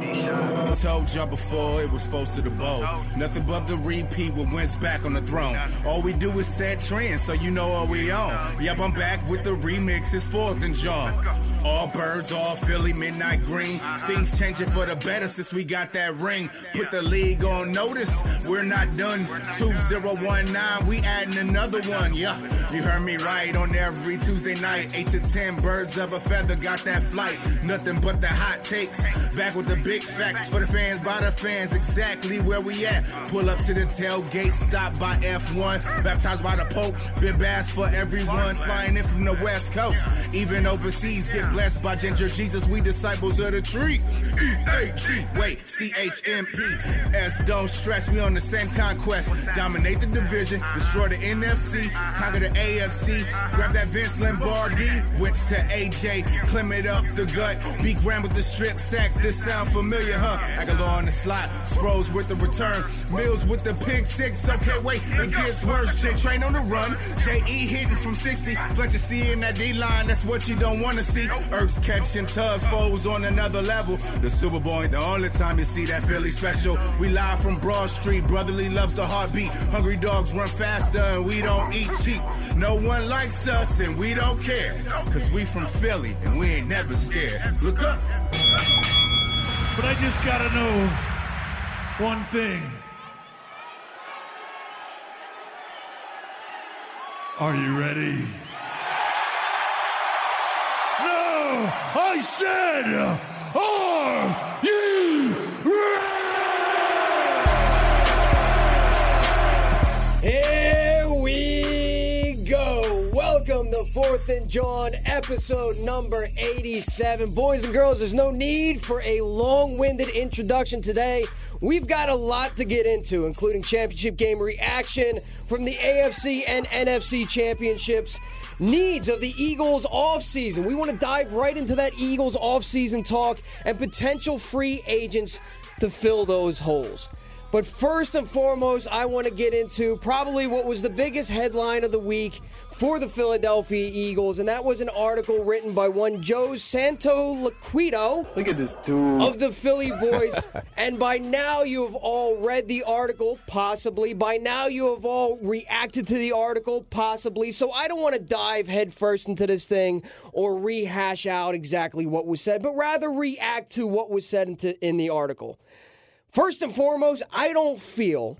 I told y'all before it was supposed to the bowl. Nothing but the repeat with wins back on the throne. All we do is set trends, so you know what we on. Yep, I'm back with the remix. It's fourth and John. All birds, all Philly, midnight green. Things changing for the better since we got that ring. Put the league on notice. We're not done. 2019, we adding another one. Yeah, you heard me right on every Tuesday night. 8 to 10 birds of a feather got that flight. Nothing but the hot takes. Back with the big facts for the fans, by the fans, exactly where we at. Pull up to the tailgate, stop by F1, baptized by the Pope, been bass for everyone, flying in from the West Coast. Even overseas, get blessed by Ginger Jesus, we disciples of the tree. E-A-G, wait, C-H-M-P. S, don't stress, we on the same conquest. Dominate the division, destroy the NFC, conquer the AFC, grab that Vince Lombardi, Wentz to AJ, climb it up the gut, be grand with the strip sack, this sound familiar, huh? Agholor on the slot, Sproles with the return, Mills with the pick six. Okay, wait, it gets worse. J Train on the run, J.E. hitting from 60. Fletcher C in that D line, that's what you don't want to see. Ertz catching tubs, Foles on another level. The Super Bowl ain't the only time you see that Philly special. We live from Broad Street, brotherly loves the heartbeat. Hungry dogs run faster and we don't eat cheap. No one likes us and we don't care. Cause we from Philly and we ain't never scared. Look up. But I just gotta know one thing. Are you ready? No! I said, are you ready? Here we go. Welcome to Fourth and John, episode number 87. Boys and girls, there's no need for a long winded introduction today. We've got a lot to get into, including championship game reaction from the AFC and NFC championships, needs of the Eagles offseason. We want to dive right into that Eagles offseason talk and potential free agents to fill those holes. But first and foremost, I want to get into probably what was the biggest headline of the week for the Philadelphia Eagles, and that was an article written by one Joe Santoliquito Look at this dude. of the Philly Voice. and by now, you have all read the article, possibly. By now, you have all reacted to the article, possibly. So I don't want to dive headfirst into this thing or rehash out exactly what was said, but rather react to what was said in the article. First and foremost, I don't feel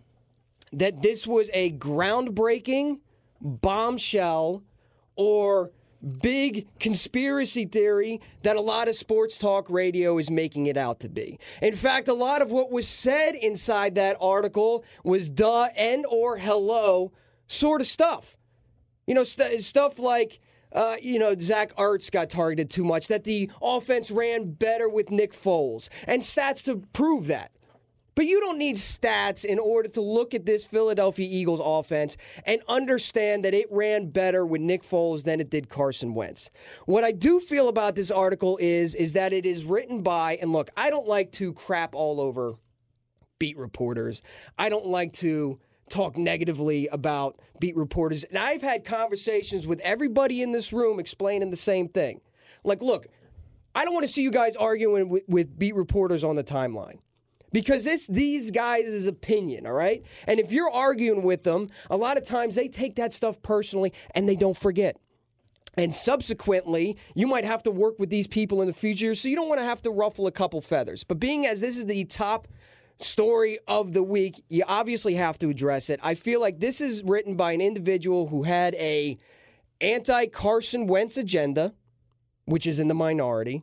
that this was a groundbreaking bombshell or big conspiracy theory that a lot of sports talk radio is making it out to be. In fact, a lot of what was said inside that article was duh and or hello sort of stuff. You know, st- stuff like uh, you know, Zach Ertz got targeted too much, that the offense ran better with Nick Foles, and stats to prove that. But you don't need stats in order to look at this Philadelphia Eagles offense and understand that it ran better with Nick Foles than it did Carson Wentz. What I do feel about this article is is that it is written by and look, I don't like to crap all over beat reporters. I don't like to talk negatively about beat reporters. And I've had conversations with everybody in this room explaining the same thing. Like, look, I don't want to see you guys arguing with, with beat reporters on the timeline because it's these guys' opinion, all right? And if you're arguing with them, a lot of times they take that stuff personally and they don't forget. And subsequently, you might have to work with these people in the future, so you don't want to have to ruffle a couple feathers. But being as this is the top story of the week, you obviously have to address it. I feel like this is written by an individual who had a anti Carson Wentz agenda, which is in the minority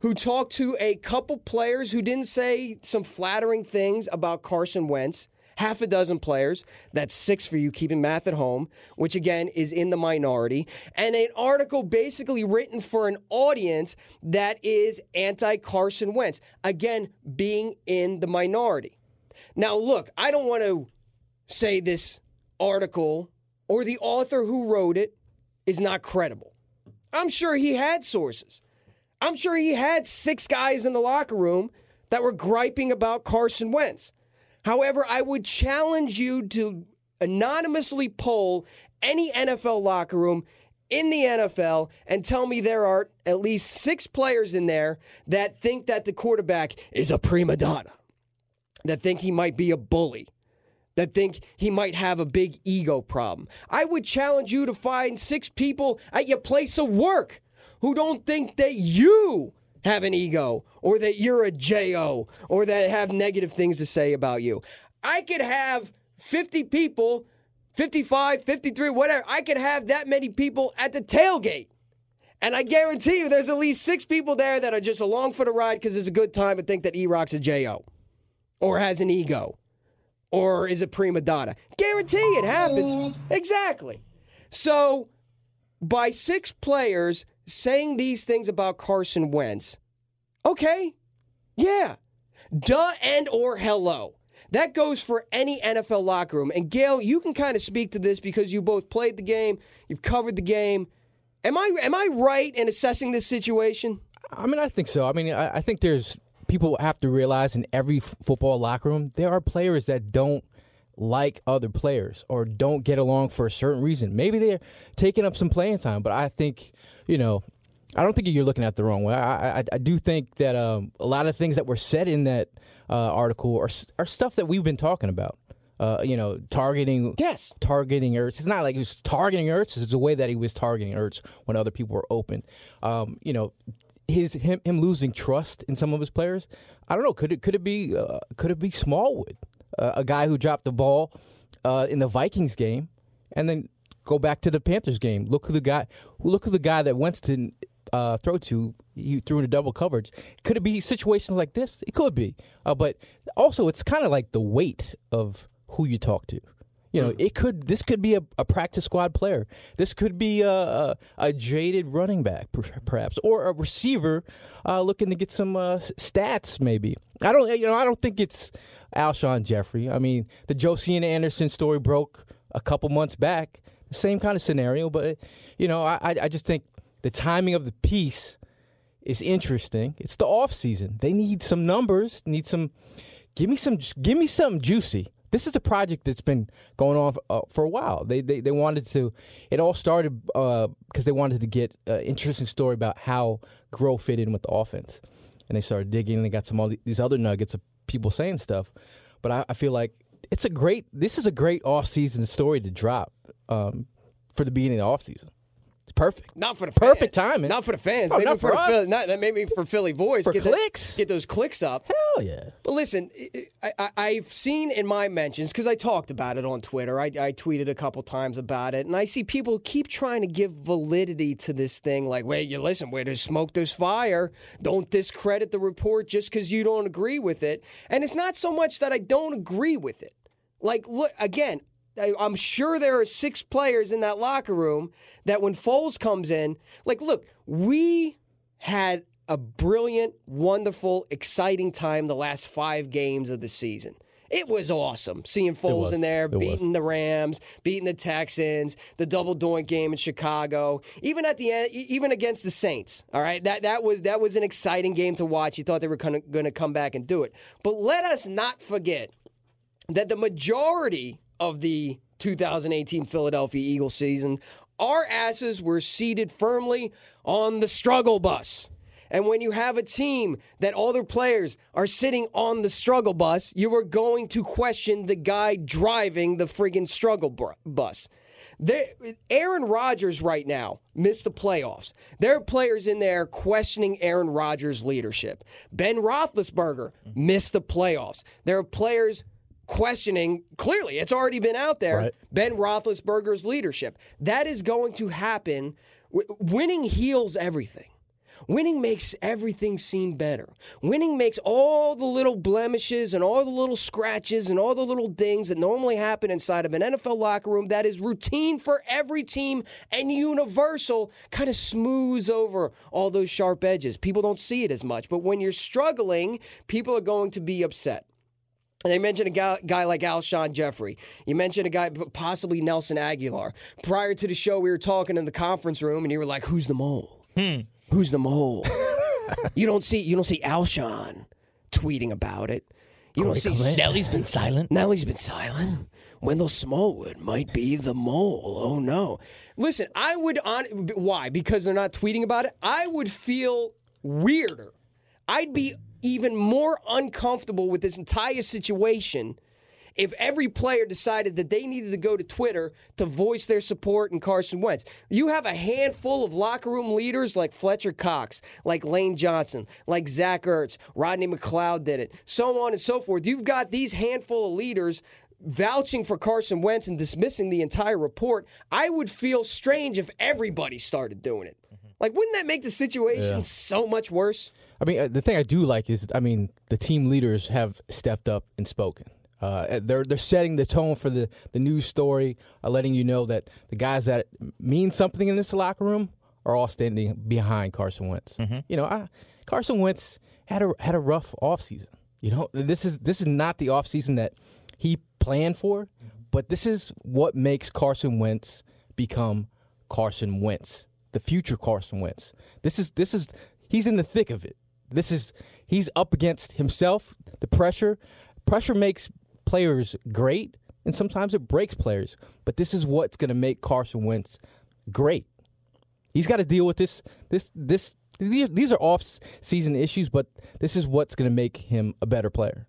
who talked to a couple players who didn't say some flattering things about Carson Wentz. Half a dozen players. That's six for you, keeping math at home, which again is in the minority. And an article basically written for an audience that is anti Carson Wentz. Again, being in the minority. Now, look, I don't want to say this article or the author who wrote it is not credible. I'm sure he had sources. I'm sure he had six guys in the locker room that were griping about Carson Wentz. However, I would challenge you to anonymously poll any NFL locker room in the NFL and tell me there are at least six players in there that think that the quarterback is a prima donna, that think he might be a bully, that think he might have a big ego problem. I would challenge you to find six people at your place of work who don't think that you have an ego or that you're a JO or that have negative things to say about you. I could have 50 people, 55, 53, whatever. I could have that many people at the tailgate. And I guarantee you there's at least six people there that are just along for the ride because it's a good time and think that E Rock's a JO or has an ego or is a prima donna. Guarantee it happens. Exactly. So, by six players saying these things about Carson Wentz, okay, yeah, duh and or hello. That goes for any NFL locker room. And Gail, you can kind of speak to this because you both played the game, you've covered the game. Am I am I right in assessing this situation? I mean, I think so. I mean, I, I think there's people have to realize in every f- football locker room there are players that don't like other players or don't get along for a certain reason. Maybe they're taking up some playing time, but I think you know, I don't think you're looking at the wrong way. I I, I do think that um, a lot of things that were said in that uh, article are are stuff that we've been talking about. Uh, you know, targeting Yes. targeting Ertz. It's not like he was targeting Ertz. It's the way that he was targeting Ertz when other people were open. Um, you know, his him him losing trust in some of his players. I don't know. Could it could it be uh, could it be Smallwood, uh, a guy who dropped the ball uh, in the Vikings game, and then go back to the Panthers game. Look who the guy look who the guy that Winston uh, throw to you threw in a double coverage. Could it be situations like this? It could be, uh, but also it's kind of like the weight of who you talk to. You know, it could. This could be a, a practice squad player. This could be a, a, a jaded running back, perhaps, or a receiver uh, looking to get some uh, stats. Maybe I don't. You know, I don't think it's Alshon Jeffery. I mean, the Josina Anderson story broke a couple months back. Same kind of scenario, but you know, I I just think the timing of the piece is interesting. It's the off season. They need some numbers. Need some. Give me some. Give me something juicy. This is a project that's been going on for, uh, for a while. They, they they wanted to. It all started because uh, they wanted to get an interesting story about how Groh fit in with the offense, and they started digging. and They got some all these other nuggets of people saying stuff, but I, I feel like it's a great. This is a great off season story to drop um, for the beginning of the off season. It's perfect. Not for the Perfect timing. Not for the fans. Oh, maybe not for the us. Philly, not maybe for Philly voice. For get clicks. get those clicks up. Hell yeah. But listen, I, I, I've seen in my mentions because I talked about it on Twitter. I, I tweeted a couple times about it, and I see people keep trying to give validity to this thing. Like, wait, you listen, where there's smoke, there's fire. Don't discredit the report just because you don't agree with it. And it's not so much that I don't agree with it. Like, look again. I'm sure there are six players in that locker room that when Foles comes in, like, look, we had a brilliant, wonderful, exciting time the last five games of the season. It was awesome seeing Foles in there, It was. beating the Rams, beating the Texans, the double doink game in Chicago, even at the end, even against the Saints. All right, that that was that was an exciting game to watch. You thought they were going to come back and do it, but let us not forget that the majority of the 2018 Philadelphia Eagles season, our asses were seated firmly on the struggle bus. And when you have a team that all their players are sitting on the struggle bus, you are going to question the guy driving the friggin' struggle bus. There, Aaron Rodgers right now missed the playoffs. There are players in there questioning Aaron Rodgers' leadership. Ben Roethlisberger missed the playoffs. There are players questioning. Clearly, it's already been out there. Right. Ben Roethlisberger's leadership. That is going to happen. Winning heals everything. Winning makes everything seem better. Winning makes all the little blemishes and all the little scratches and all the little dings that normally happen inside of an NFL locker room that is routine for every team and universal kind of smooths over all those sharp edges. People don't see it as much, but when you're struggling, people are going to be upset. They mentioned a guy, guy like Alshon Jeffery. You mentioned a guy, possibly Nelson Agholor. Prior to the show, we were talking in the conference room, and you were like, "Who's the mole? Who's the mole?" you don't see, you don't see Alshon tweeting about it. You don't see Nelly's been silent. Nelly's been silent. Wendell Smallwood might be the mole. Oh no! Listen, I would on why because they're not tweeting about it. I would feel weirder. I'd be even more uncomfortable with this entire situation if every player decided that they needed to go to Twitter to voice their support in Carson Wentz. You have a handful of locker room leaders like Fletcher Cox, like Lane Johnson, like Zach Ertz, Rodney McLeod did it, so on and so forth. You've got these handful of leaders vouching for Carson Wentz and dismissing the entire report. I would feel strange if everybody started doing it. Like, wouldn't that make the situation Yeah. so much worse? I mean, uh, the thing I do like is, I mean, the team leaders have stepped up and spoken. Uh, they're they're setting the tone for the, the news story, uh, letting you know that the guys that mean something in this locker room are all standing behind Carson Wentz. You know, I, Carson Wentz had a had a rough offseason. You know, this is this is not the offseason that he planned for, but this is what makes Carson Wentz become Carson Wentz, the future Carson Wentz. This is this is he's in the thick of it. This is he's up against himself, the pressure. Pressure makes players great, and sometimes it breaks players. But this is what's going to make Carson Wentz great. He's got to deal with this. This this these these are off-season issues, but this is what's going to make him a better player.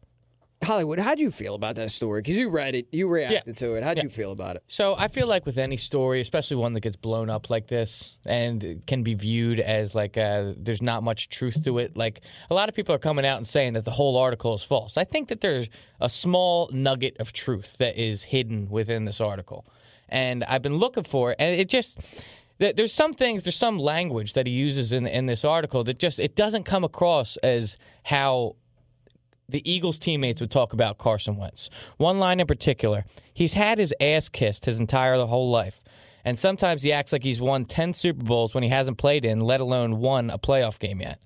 Hollywood, how do you feel about that story? Because you read it, you reacted Yeah. to it. How do Yeah. you feel about it? So I feel like with any story, especially one that gets blown up like this and can be viewed as like uh, there's not much truth to it, like a lot of people are coming out and saying that the whole article is false. I think that there's a small nugget of truth that is hidden within this article, and I've been looking for it, and it just. There's some things, there's some language that he uses in in this article that just it doesn't come across as how the Eagles teammates would talk about Carson Wentz. One line in particular, he's had his ass kissed his entire whole life. And sometimes he acts like he's won 10 Super Bowls when he hasn't played in, let alone won a playoff game yet.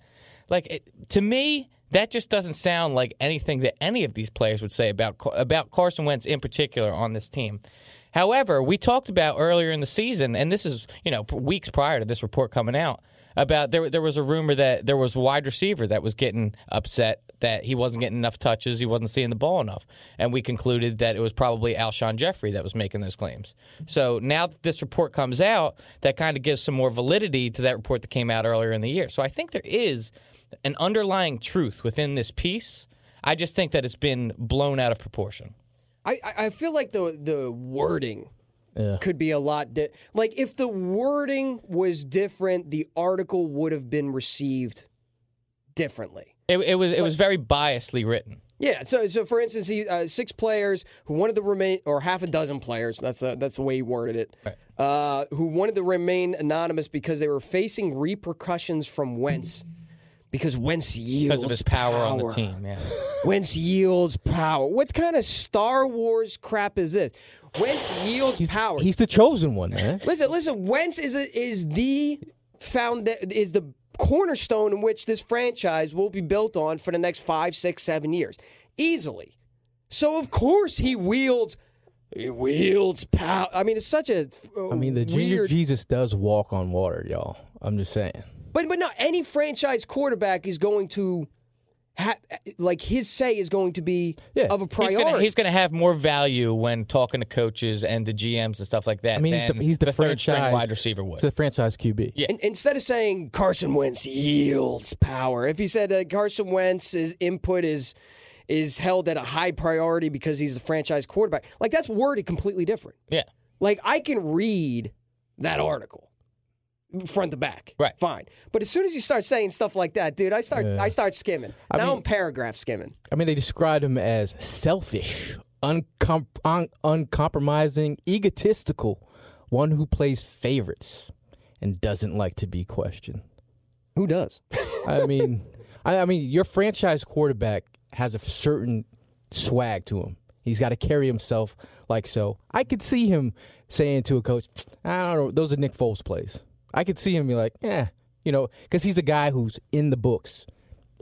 Like it, to me, that just doesn't sound like anything that any of these players would say about about Carson Wentz in particular on this team. However, we talked about earlier in the season, and this is you know weeks prior to this report coming out about there. There was a rumor that there was a wide receiver that was getting upset that he wasn't getting enough touches, he wasn't seeing the ball enough, and we concluded that it was probably Alshon Jeffery that was making those claims. So now that this report comes out, that kind of gives some more validity to that report that came out earlier in the year. So I think there is an underlying truth within this piece. I just think that it's been blown out of proportion. I, I- feel like the the wording Yeah. could be a lot. Di- like if the wording was different, the article would have been received differently. It, it was it was very biasly written. Yeah. So so for instance, he, uh, six players who wanted to remain, or half a dozen players. That's uh that's the way he worded it. Uh, who wanted to remain anonymous because they were facing repercussions from Wentz. Because Wentz yields because of his power, on the team. Yeah. Wentz yields power. What kind of Star Wars crap is this? Wentz yields power. He's the chosen one, man. listen, listen. Wentz is a, is the found is the cornerstone in which this franchise will be built on for the next five, six, seven years, easily. So of course he wields. He wields power. I mean, it's such a. uh, I mean, the junior weird, Jesus does walk on water, y'all. I'm just saying. But but no, any franchise quarterback is going to. Ha- like his say is going to be Yeah. of a He's priority. he's gonna have more value when talking to coaches and the GMs and stuff like that. I mean, he's the he's the, third string franchise wide receiver would. The franchise QB. Yeah. In- instead of saying Carson Wentz yields power, if he said uh, Carson Wentz's input is is held at a high priority because he's the franchise quarterback, like that's worded completely different. yeah. Like I can read that article front to back, Right. Fine, but as soon as you start saying stuff like that, dude, I start I start skimming. I now mean- I'm paragraph skimming. I mean, they described him as selfish, uncom- un- uncompromising, egotistical, one who plays favorites and doesn't like to be questioned. Who does? I mean, I, I mean, your franchise quarterback has a certain swag to him. He's got to carry himself like so. I could see him saying to a coach, "I don't know, those are Nick Foles plays." I could see him be like, "Yeah, you know," because he's a guy who's in the books,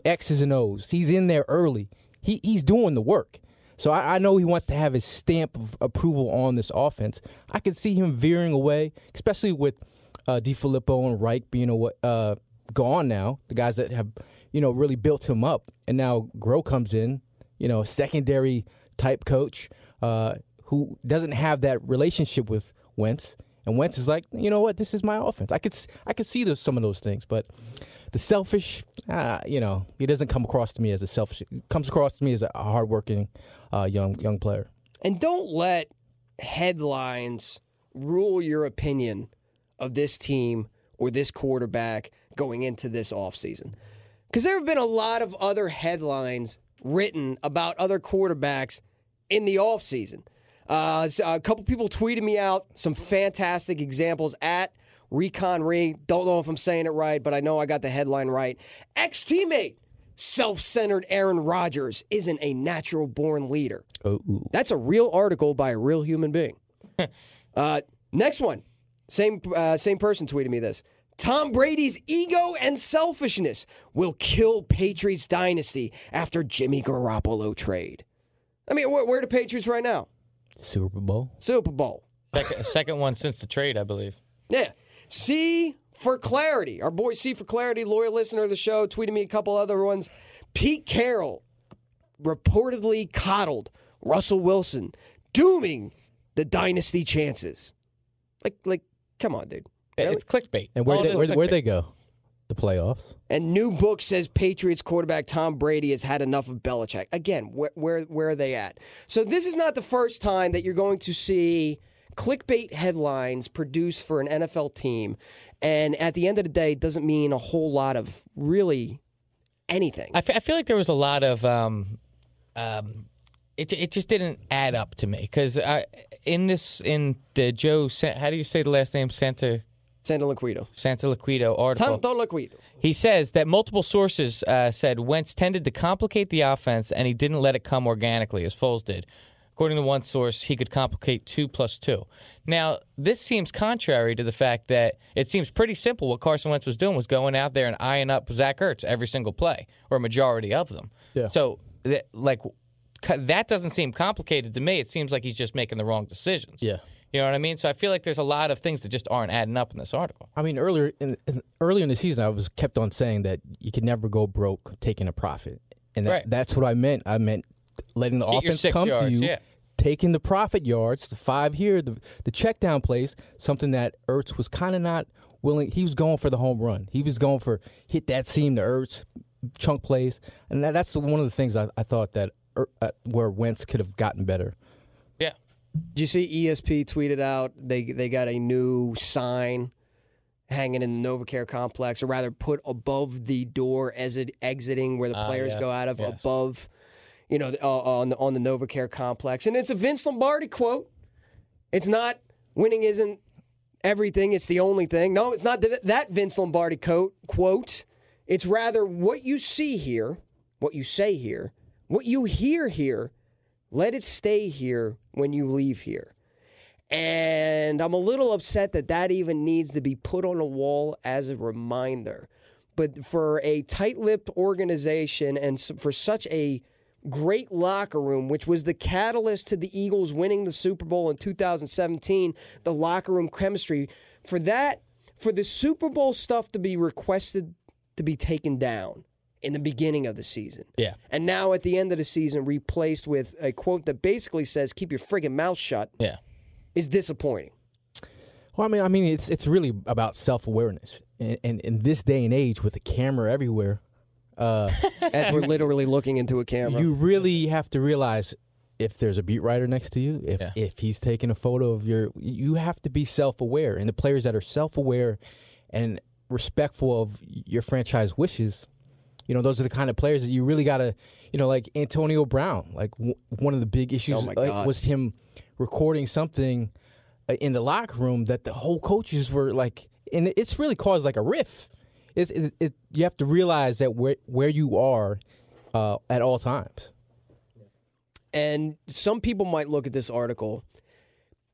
X's and O's. He's in there early. He he's doing the work. So I, I know he wants to have his stamp of approval on this offense. I could see him veering away, especially with uh, DeFilippo and Reich being uh, gone now. The guys that have you know really built him up, and now Groh comes in, you know, secondary type coach uh, who doesn't have that relationship with Wentz, and Wentz is like, you know what, this is my offense. I could I could see those, some of those things, but the selfish, uh, you know, he doesn't come across to me as a selfish. Comes across to me as a hardworking uh, young young player. And don't let headlines rule your opinion of this team or this quarterback going into this offseason. Because there have been a lot of other headlines written about other quarterbacks in the offseason. Uh, a couple people tweeted me out some fantastic examples at Recon Re. Don't know if I'm saying it right, but I know I got the headline right. Ex teammate, self centered Aaron Rodgers isn't a natural born leader. Oh, ooh. That's a real article by a real human being. uh, next one, same uh, same person tweeted me this. Tom Brady's ego and selfishness will kill Patriots dynasty after Jimmy Garoppolo trade. I mean, where, where are the Patriots right now? Super Bowl. Super Bowl. Second, second one since the trade, I believe. Yeah. C for clarity. Our boy C for clarity, loyal listener of the show, tweeted me a couple other ones. Pete Carroll reportedly coddled Russell Wilson, dooming the dynasty chances. Like, like, come on, dude. Yeah, Really? It's clickbait. And where All they, it is where is where they go? The playoffs. And new book says Patriots quarterback Tom Brady has had enough of Belichick. Again, where where where are they at? So this is not the first time that you're going to see clickbait headlines produced for an NFL team, and at the end of the day, it doesn't mean a whole lot of really anything. I feel like there was a lot of um, um, it it just didn't add up to me because in this in the Joe how do you say the last name Santa Santa Liquido. Santa Liquido article. Santoliquito. He says that multiple sources uh, said Wentz tended to complicate the offense and he didn't let it come organically as Foles did. According to one source, he could complicate two plus two. Now, this seems contrary to the fact that it seems pretty simple. What Carson Wentz was doing was going out there and eyeing up Zach Ertz every single play, or a majority of them. Yeah. So, that, like, that doesn't seem complicated to me. It seems like he's just making the wrong decisions. Yeah. You know what I mean? So I feel like there's a lot of things that just aren't adding up in this article. I mean, earlier in, in earlier in the season, I was kept on saying that you can never go broke taking a profit, and that, Right. that's what I meant. I meant letting the Get offense come yards, to you, yeah. taking the profit yards, the five here, the the check down plays, something that Ertz was kind of not willing. He was going for the home run. He was going for hit that seam to Ertz, chunk plays, and that, that's one of the things I, I thought that Er- uh, where Wentz could have gotten better. Did you see ESP tweeted out they they got a new sign hanging in the NovaCare complex, or rather put above the door as it exiting where the Ah, players yes, go out of yes. above, you know, uh, on the on the NovaCare complex, and it's a Vince Lombardi quote. It's not winning isn't everything; it's the only thing. No, it's not th- that Vince Lombardi quote. Quote. It's rather what you see here, what you say here, what you hear here. Let it stay here when you leave here. And I'm a little upset that that even needs to be put on a wall as a reminder. But for a tight lipped organization and for such a great locker room, which was the catalyst to the Eagles winning the Super Bowl in 2017, the locker room chemistry, for that, for the Super Bowl stuff to be requested to be taken down in the beginning of the season. Yeah. And now at the end of the season, replaced with a quote that basically says, keep your friggin' mouth shut, Yeah. is disappointing. Well, I mean, I mean, it's it's really about self awareness, and, and in this day and age with a camera everywhere, uh, As we're literally looking into a camera. you really have to realize if there's a beat writer next to you, if Yeah. if he's taking a photo of your, you have to be self aware, and the players that are self aware and respectful of your franchise wishes, you know, those are the kind of players that you really got to, you know, like Antonio Brown, like w- one of the big issues Oh like, was him recording something uh, in the locker room that the whole coaches were like, and it's really caused like a riff. It's it, it you have to realize that where where you are uh, at all times. And some people might look at this article,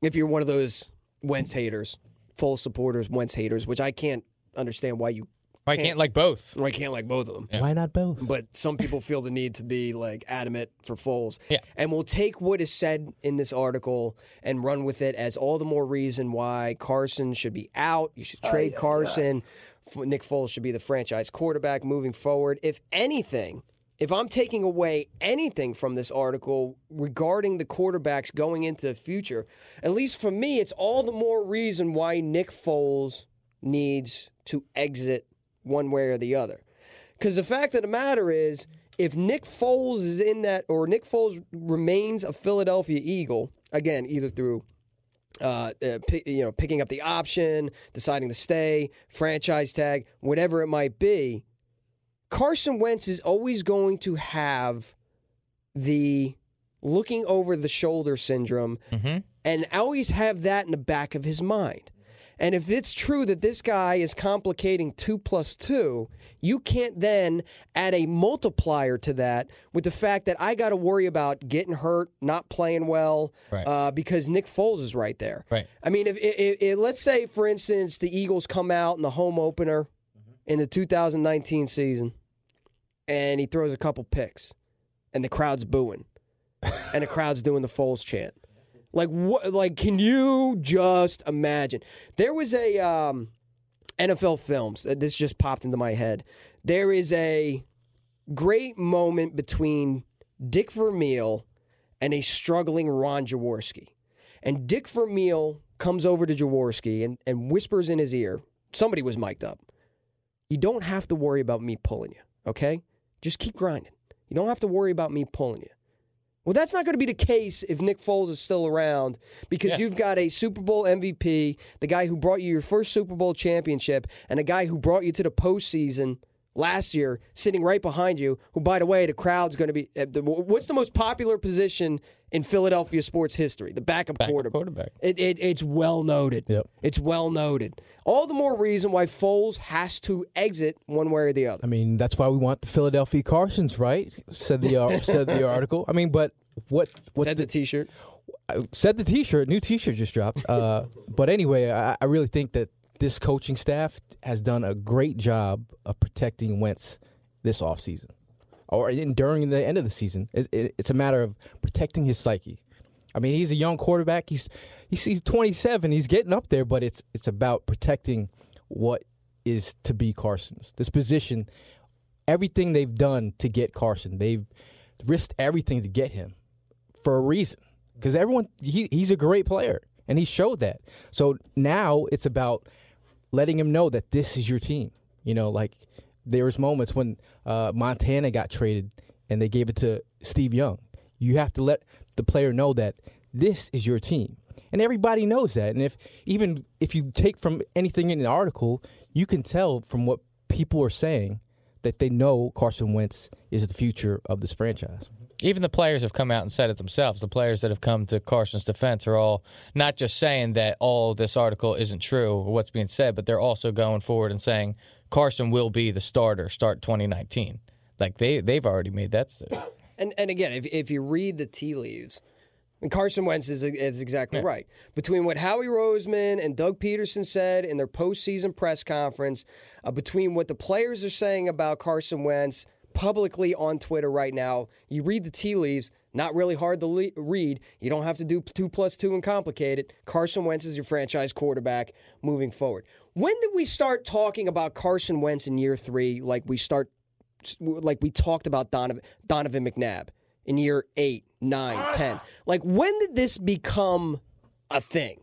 if you're one of those Wentz haters, full supporters, Wentz haters, which I can't understand why you I can't like both. I can't like both of them. Why not both? But some people feel the need to be like adamant for Foles. Yeah. And we'll take what is said in this article and run with it as all the more reason why Carson should be out. You should oh, trade Carson. F- Nick Foles should be the franchise quarterback moving forward. If anything, if I'm taking away anything from this article regarding the quarterbacks going into the future, at least for me, it's all the more reason why Nick Foles needs to exit one way or the other. Because the fact of the matter is, if Nick Foles is in that, or Nick Foles remains a Philadelphia Eagle, again, either through uh, uh, you know, picking up the option, deciding to stay, franchise tag, whatever it might be, Carson Wentz is always going to have the looking over the shoulder syndrome and always have that in the back of his mind. And if it's true that this guy is complicating two plus two, you can't then add a multiplier to that with the fact that I got to worry about getting hurt, not playing well, Right. uh, because Nick Foles is right there. Right. I mean, if, if, if let's say, for instance, the Eagles come out in the home opener in the 2019 season, and he throws a couple picks, and the crowd's booing, and the crowd's doing the Foles chant. Like what? Like, can you just imagine? There was a um, NFL films. uh, This just popped into my head. There is a great moment between Dick Vermeil and a struggling Ron Jaworski. And Dick Vermeil comes over to Jaworski and, and whispers in his ear, somebody was mic'd up. You don't have to worry about me pulling you, okay? Just keep grinding. You don't have to worry about me pulling you. Well, that's not going to be the case if Nick Foles is still around because Yeah. you've got a Super Bowl MVP, the guy who brought you your first Super Bowl championship, and a guy who brought you to the postseason last year sitting right behind you, who, by the way, the crowd's going to be. Uh, what's the most popular position in Philadelphia sports history? The backup, Backup quarterback. quarterback. It, it, it's well noted. Yep. It's well noted. All the more reason why Foles has to exit one way or the other. I mean, that's why we want the Philadelphia Carsons, right? Said the uh, said the article. I mean, but what what Said the T-shirt. I said the T-shirt, new T-shirt just dropped. Uh, but anyway, I, I really think that this coaching staff has done a great job of protecting Wentz this offseason. or in, during the end of the season. It, it, it's a matter of protecting his psyche. I mean, he's a young quarterback. He's he's, he's 27. He's getting up there, but it's it's about protecting what is to be Carson's. This position, everything they've done to get Carson, they've risked everything to get him for a reason. Because everyone, he, he's a great player, and he showed that. So now it's about letting him know that this is your team. You know, like there was moments when uh, Montana got traded and they gave it to Steve Young. You have to let the player know that this is your team, and everybody knows that. And if even if you take from anything in the article, you can tell from what people are saying that they know Carson Wentz is the future of this franchise. Even the players have come out and said it themselves. The players that have come to Carson's defense are all not just saying that all this article isn't true or what's being said, but they're also going forward and saying Carson will be the starter start 2019. Like they they've already made that. decision. And and again, if if you read the tea leaves, and Carson Wentz is is exactly right. Between what Howie Roseman and Doug Pederson said in their postseason press conference, uh, between what the players are saying about Carson Wentz publicly on Twitter right now, you read the tea leaves. Not really hard to le- read. You don't have to do two plus two and complicate it. Carson Wentz is your franchise quarterback moving forward. When did we start talking about Carson Wentz in year three? Like we start like we talked about Donovan, Donovan McNabb in year eight, nine, ten. Like, when did this become a thing?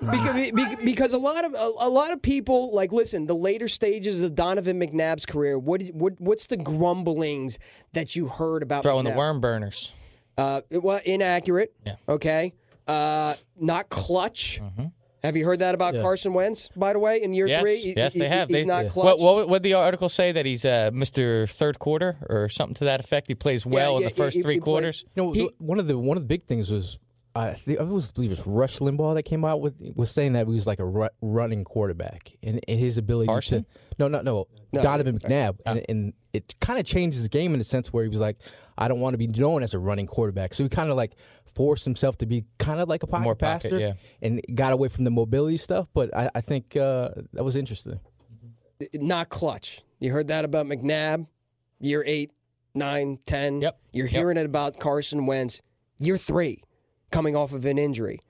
Because, be- because a lot of a, a lot of people like listen the later stages of Donovan McNabb's career. What what what's the grumblings that you heard about Throwing the worm burners. Uh, well, inaccurate. Yeah. Okay. Uh, not clutch. Have you heard that about Carson Wentz? By the way, in year Mm-hmm. Yes, three, He- yes, he- they have. He's they, not yeah. clutch. What, what what did the article say that he's uh, Mr. Third Quarter or something to that effect? He plays well yeah, in the first he- three he played- quarters. You know, He- one of the one of the big things was I think I was believe it's Rush Limbaugh that came out with was saying that he was like a ru- running quarterback and, and his ability Carson? to no no no, No, Donovan okay. McNabb and, and it kind of changed his game in the sense where he was like I don't want to be known as a running quarterback so he kind of like forced himself to be kind of like a pocket More pocket, passer yeah. and got away from the mobility stuff but I, I think uh, that was interesting. not clutch. You heard that about McNabb, year eight, nine, ten. Yep. You're Yep. hearing it about Carson Wentz, year three, coming off of an injury.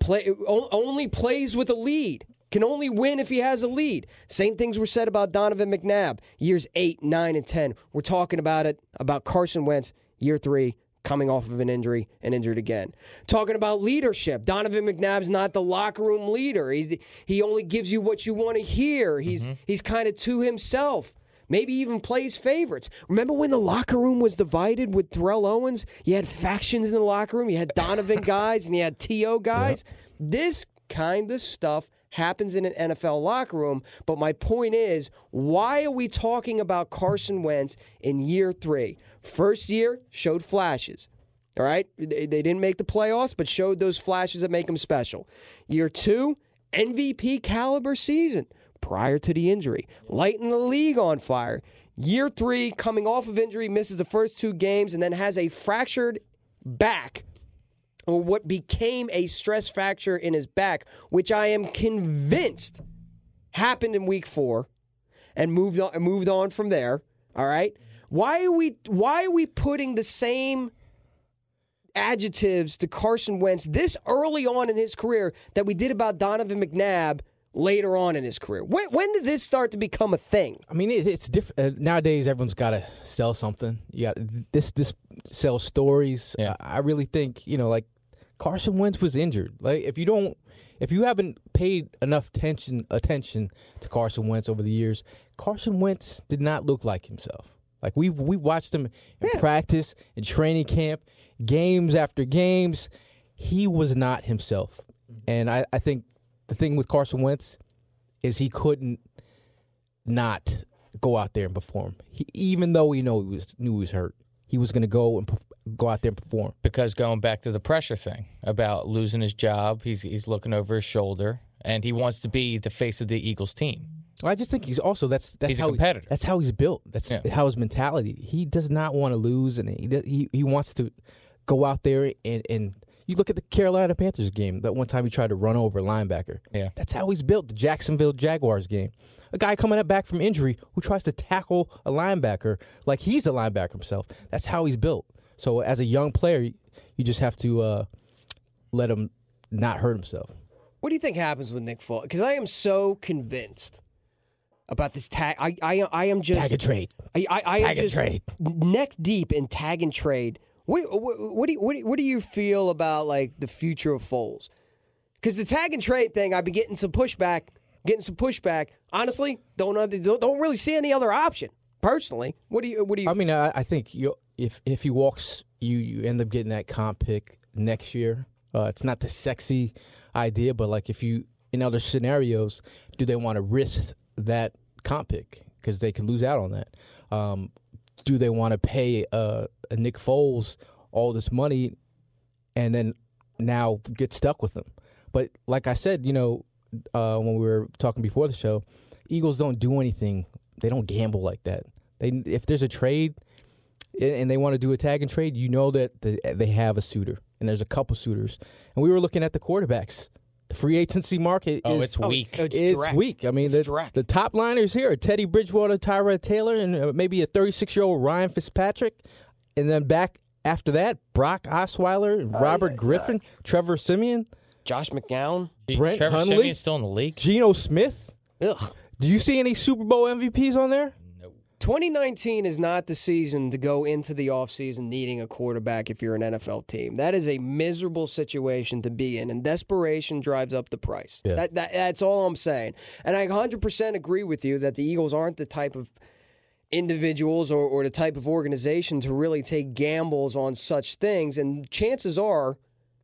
Play only plays with a lead can only win if he has a lead. Same things were said about Donovan McNabb, years 8, 9, and 10. We're talking about it, about Carson Wentz, year 3, coming off of an injury and injured again. Talking about leadership, Donovan McNabb's not the locker room leader. He's, he only gives you what you want to hear. He's, mm-hmm. he's kind of to himself. Maybe even plays favorites. Remember when the locker room was divided with Terrell Owens? You had factions in the locker room. You had Donovan guys and you had T.O. guys. This kind of stuff happens in an NFL locker room. But my point is, why are we talking about Carson Wentz in year three? First year showed flashes. All right. They, they didn't make the playoffs, but showed those flashes that make them special. Year two, MVP caliber season prior to the injury, lighting the league on fire. Year three, coming off of injury, misses the first two games and then has a fractured back or what became a stress fracture in his back, which I am convinced happened in week four and moved on moved on from there. All right. Why are we why are we putting the same adjectives to Carson Wentz this early on in his career that we did about Donovan McNabb later on in his career? When, when did this start to become a thing? I mean, it, it's different uh, nowadays. Everyone's got to sell something. You got this. This sells stories. Yeah. I, I really think you know, like Carson Wentz was injured. Like if you don't, if you haven't paid enough attention attention to Carson Wentz over the years, Carson Wentz did not look like himself. Like we've we watched him in practice, in training camp, games after games. He was not himself, and I, I think the thing with Carson Wentz is he couldn't not go out there and perform. He, even though he know he was knew he was hurt, he was going to go and go out there and perform. because going back to the pressure thing about losing his job, he's he's looking over his shoulder and he wants to be the face of the Eagles team. I just think he's also that's that's He's how competitor. that's how he's built. That's Yeah. how his mentality. He does not want to lose, and he he he wants to go out there and and. You look at the Carolina Panthers game. That one time he tried to run over a linebacker. Yeah. that's how he's built. The Jacksonville Jaguars game. A guy coming up back from injury who tries to tackle a linebacker like he's a linebacker himself. That's how he's built. So as a young player, you just have to uh, let him not hurt himself. What do you think happens with Nick Foles? Because I am so convinced about this tag. I I, I am just Tag and trade. I, I, I am Tag and just trade. neck deep in tag and trade. What, what, what do you what, what do you feel about like the future of Foles? Because the tag and trade thing, I've been getting some pushback, getting some pushback. Honestly, don't, don't really see any other option. Personally, what do you what do you? I mean, I, I think you if if he walks, you you end up getting that comp pick next year. Uh, it's not the sexy idea, but like if you in other scenarios, do they want to risk that comp pick because they could lose out on that? Um, do they want to pay uh, a Nick Foles all this money and then now get stuck with him? But like I said, you know, uh, when we were talking before the show, Eagles don't do anything. They don't gamble like that. They if there's a trade and they want to do a tag and trade, you know that the, they have a suitor, and there's a couple suitors. And we were looking at the quarterbacks. The free agency market Oh, is it's weak. it's it's direct. weak. I mean, It's the, direct. the top liners here are Teddy Bridgewater, Tyrod Taylor, and uh, maybe a 36 year old Ryan Fitzpatrick. And then back after that, Brock Osweiler, Oh, Robert Griffin, Trevor Siemian, Josh McCown. Brent Trevor Hundley? Siemian's still in the league. Geno Smith. Ugh. Do you see any Super Bowl MVPs on there? 2019 is not the season to go into the offseason needing a quarterback if you're an NFL team. That is a miserable situation to be in, and desperation drives up the price. Yeah. That, that, that's all I'm saying. And I 100% agree with you that the Eagles aren't the type of individuals or, or the type of organization to really take gambles on such things. And chances are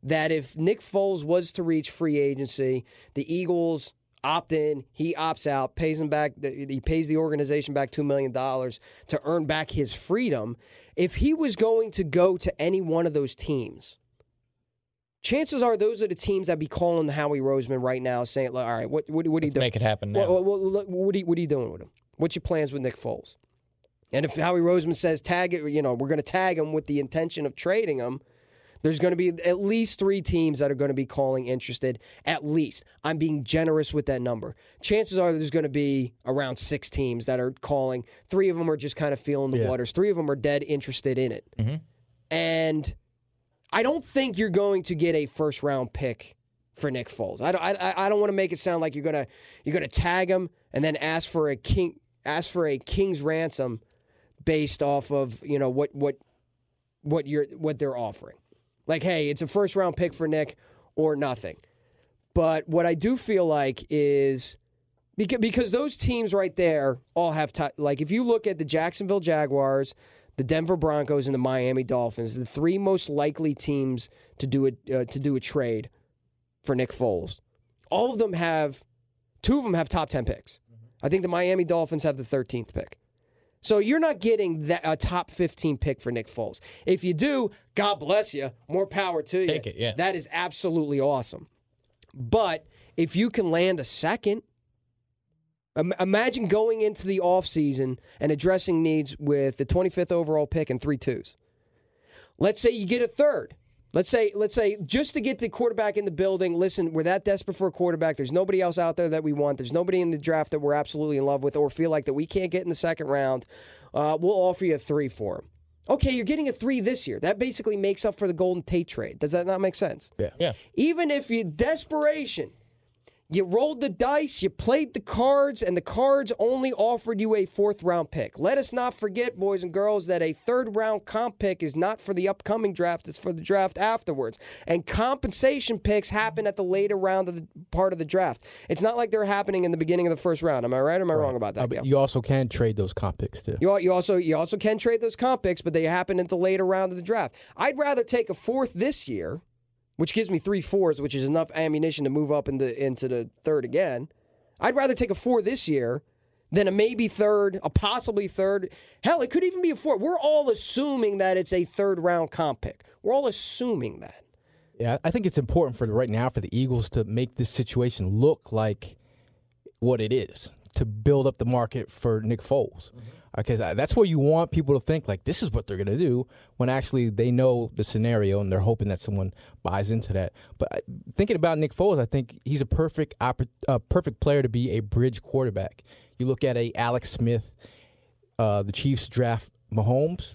that if Nick Foles was to reach free agency, the Eagles opt in, he opts out, pays him back, he pays the organization back $2 million to earn back his freedom. If he was going to go to any one of those teams, chances are those are the teams that be calling Howie Roseman right now saying, all right, what, what, what are you Let's doing? make it happen now. What, what, what, what are you, what are you doing with him? What's your plans with Nick Foles? And if Howie Roseman says tag it, you know, we're going to tag him with the intention of trading him, there's going to be at least three teams that are going to be calling interested. At least. I'm being generous with that number. Chances are there's going to be around six teams that are calling. Three of them are just kind of feeling the Yeah. waters. Three of them are dead interested in it. Mm-hmm. And I don't think you're going to get a first round pick for Nick Foles. I don't, I, I don't want to make it sound like you're gonna you're gonna tag him and then ask for a king ask for a king's ransom based off of you know what what what you're what they're offering. Like, hey, it's a first round pick for Nick or nothing. But what I do feel like is because because those teams right there all have t- like if you look at the Jacksonville Jaguars, the Denver Broncos, and the Miami Dolphins, the three most likely teams to do a uh, to do a trade for Nick Foles. All of them have two of them have top 10 picks. I think the Miami Dolphins have the 13th pick. So you're not getting that, a top 15 pick for Nick Foles. If you do, God bless you. More power to you. Take it, yeah. That is absolutely awesome. But if you can land a second, imagine going into the offseason and addressing needs with the 25th overall pick and three twos. Let's say you get a third. Let's say, let's say, just to get the quarterback in the building. Listen, we're that desperate for a quarterback. There's nobody else out there that we want. There's nobody in the draft that we're absolutely in love with, or feel like that we can't get in the second round. Uh, we'll offer you a three for him. Okay, you're getting a three this year. That basically makes up for the Golden Tate trade. Does that not make sense? Yeah. Yeah. Even if you desperation, you rolled the dice, you played the cards, and the cards only offered you a fourth round pick. Let us not forget, boys and girls, that a third round comp pick is not for the upcoming draft, it's for the draft afterwards. And compensation picks happen at the later round of the part of the draft. It's not like they're happening in the beginning of the first round. Am I right or am I wrong about that? Uh, but you also can trade those comp picks too. You, you also you also can trade those comp picks, but they happen at the later round of the draft. I'd rather take a fourth this year, which gives me three fours, which is enough ammunition to move up into into the third again. I'd rather take a four this year than a maybe third, a possibly third. Hell, it could even be a four. We're all assuming that it's a third round comp pick. We're all assuming that. Yeah, I think it's important for the, right now for the Eagles to make this situation look like what it is to build up the market for Nick Foles. Mm-hmm. Because that's where you want people to think like this is what they're going to do when actually they know the scenario and they're hoping that someone buys into that. But thinking about Nick Foles, I think he's a perfect uh, perfect player to be a bridge quarterback. You look at a Alex Smith, uh, the Chiefs draft Mahomes,